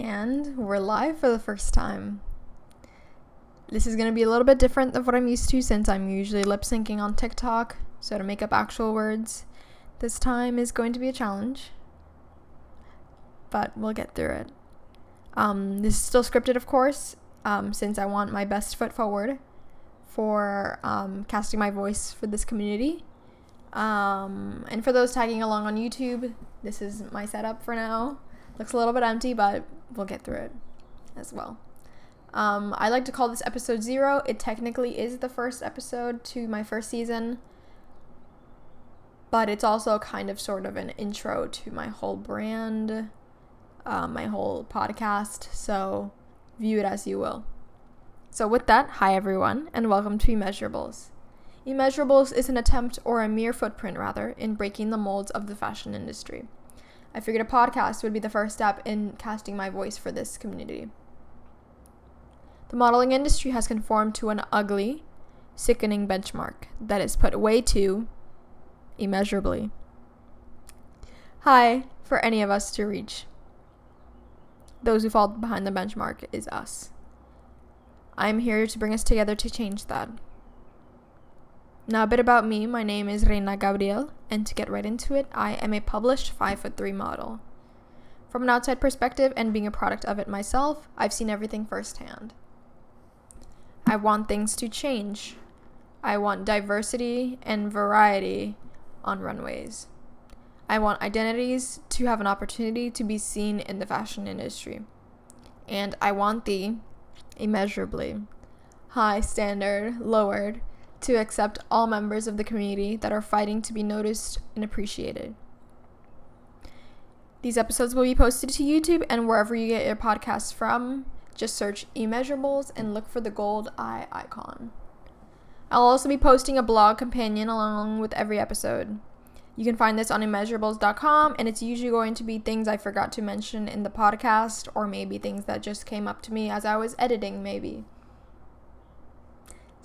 And we're live for the first time. This is going to be a little bit different than what I'm used to since I'm usually lip syncing on TikTok. So, to make up actual words, this time is going to be a challenge. But we'll get through it. Um, this is still scripted, of course, um, since I want my best foot forward for um, casting my voice for this community. Um, and for those tagging along on YouTube, this is my setup for now. Looks a little bit empty, but we'll get through it as well. Um, I like to call this episode zero. It technically is the first episode to my first season, but it's also kind of sort of an intro to my whole brand, uh, my whole podcast. So view it as you will. So, with that, hi everyone, and welcome to Immeasurables. Immeasurables is an attempt, or a mere footprint rather, in breaking the molds of the fashion industry. I figured a podcast would be the first step in casting my voice for this community. The modeling industry has conformed to an ugly, sickening benchmark that is put way too immeasurably high for any of us to reach. Those who fall behind the benchmark is us. I am here to bring us together to change that. Now, a bit about me. My name is Reina Gabriel, and to get right into it, I am a published 5'3 model. From an outside perspective and being a product of it myself, I've seen everything firsthand. I want things to change. I want diversity and variety on runways. I want identities to have an opportunity to be seen in the fashion industry. And I want the immeasurably high standard lowered to accept all members of the community that are fighting to be noticed and appreciated. These episodes will be posted to YouTube and wherever you get your podcasts from. Just search Immeasurables and look for the gold eye icon. I'll also be posting a blog companion along with every episode. You can find this on immeasurables.com, and it's usually going to be things I forgot to mention in the podcast, or maybe things that just came up to me as I was editing, maybe.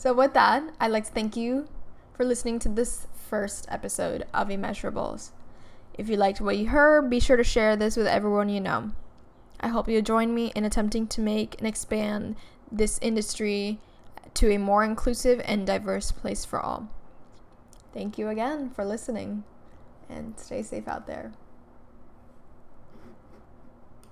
So, with that, I'd like to thank you for listening to this first episode of Immeasurables. If you liked what you heard, be sure to share this with everyone you know. I hope you'll join me in attempting to make and expand this industry to a more inclusive and diverse place for all. Thank you again for listening and stay safe out there.